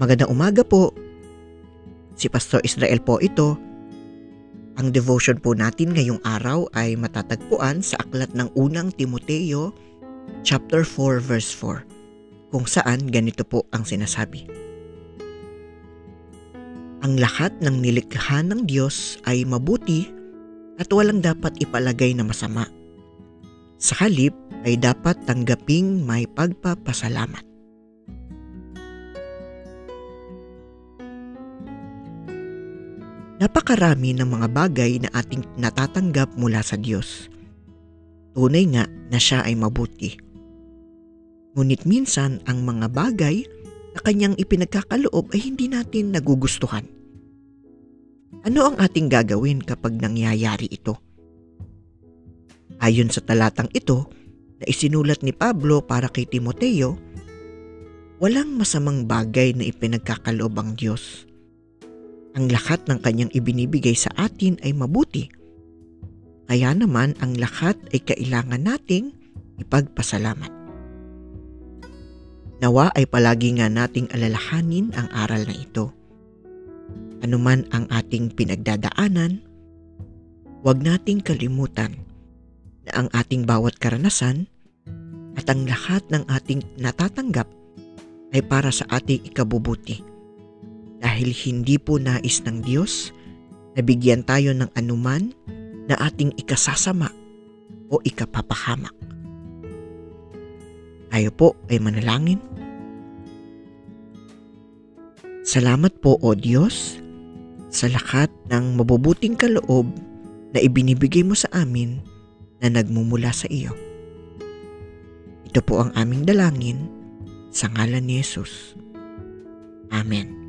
Magandang umaga po. Si Pastor Israel po ito. Ang devotion po natin ngayong araw ay matatagpuan sa aklat ng unang Timoteo chapter 4 verse 4 kung saan ganito po ang sinasabi. Ang lahat ng nilikha ng Diyos ay mabuti at walang dapat ipalagay na masama. Sa halip ay dapat tanggaping may pagpapasalamat. Napakarami ng mga bagay na ating natatanggap mula sa Diyos. Tunay nga na siya ay mabuti. Ngunit minsan ang mga bagay na kanyang ipinagkakaloob ay hindi natin nagugustuhan. Ano ang ating gagawin kapag nangyayari ito? Ayon sa talatang ito na isinulat ni Pablo para kay Timoteo, walang masamang bagay na ipinagkakaloob ang Diyos ang lahat ng kanyang ibinibigay sa atin ay mabuti. Kaya naman ang lahat ay kailangan nating ipagpasalamat. Nawa ay palagi nga nating alalahanin ang aral na ito. Anuman ang ating pinagdadaanan, huwag nating kalimutan na ang ating bawat karanasan at ang lahat ng ating natatanggap ay para sa ating ikabubuti dahil hindi po nais ng Diyos na bigyan tayo ng anuman na ating ikasasama o ikapapahamak. Tayo po ay manalangin. Salamat po o Diyos sa lahat ng mabubuting kaloob na ibinibigay mo sa amin na nagmumula sa iyo. Ito po ang aming dalangin sa ngalan ni Jesus. Amen.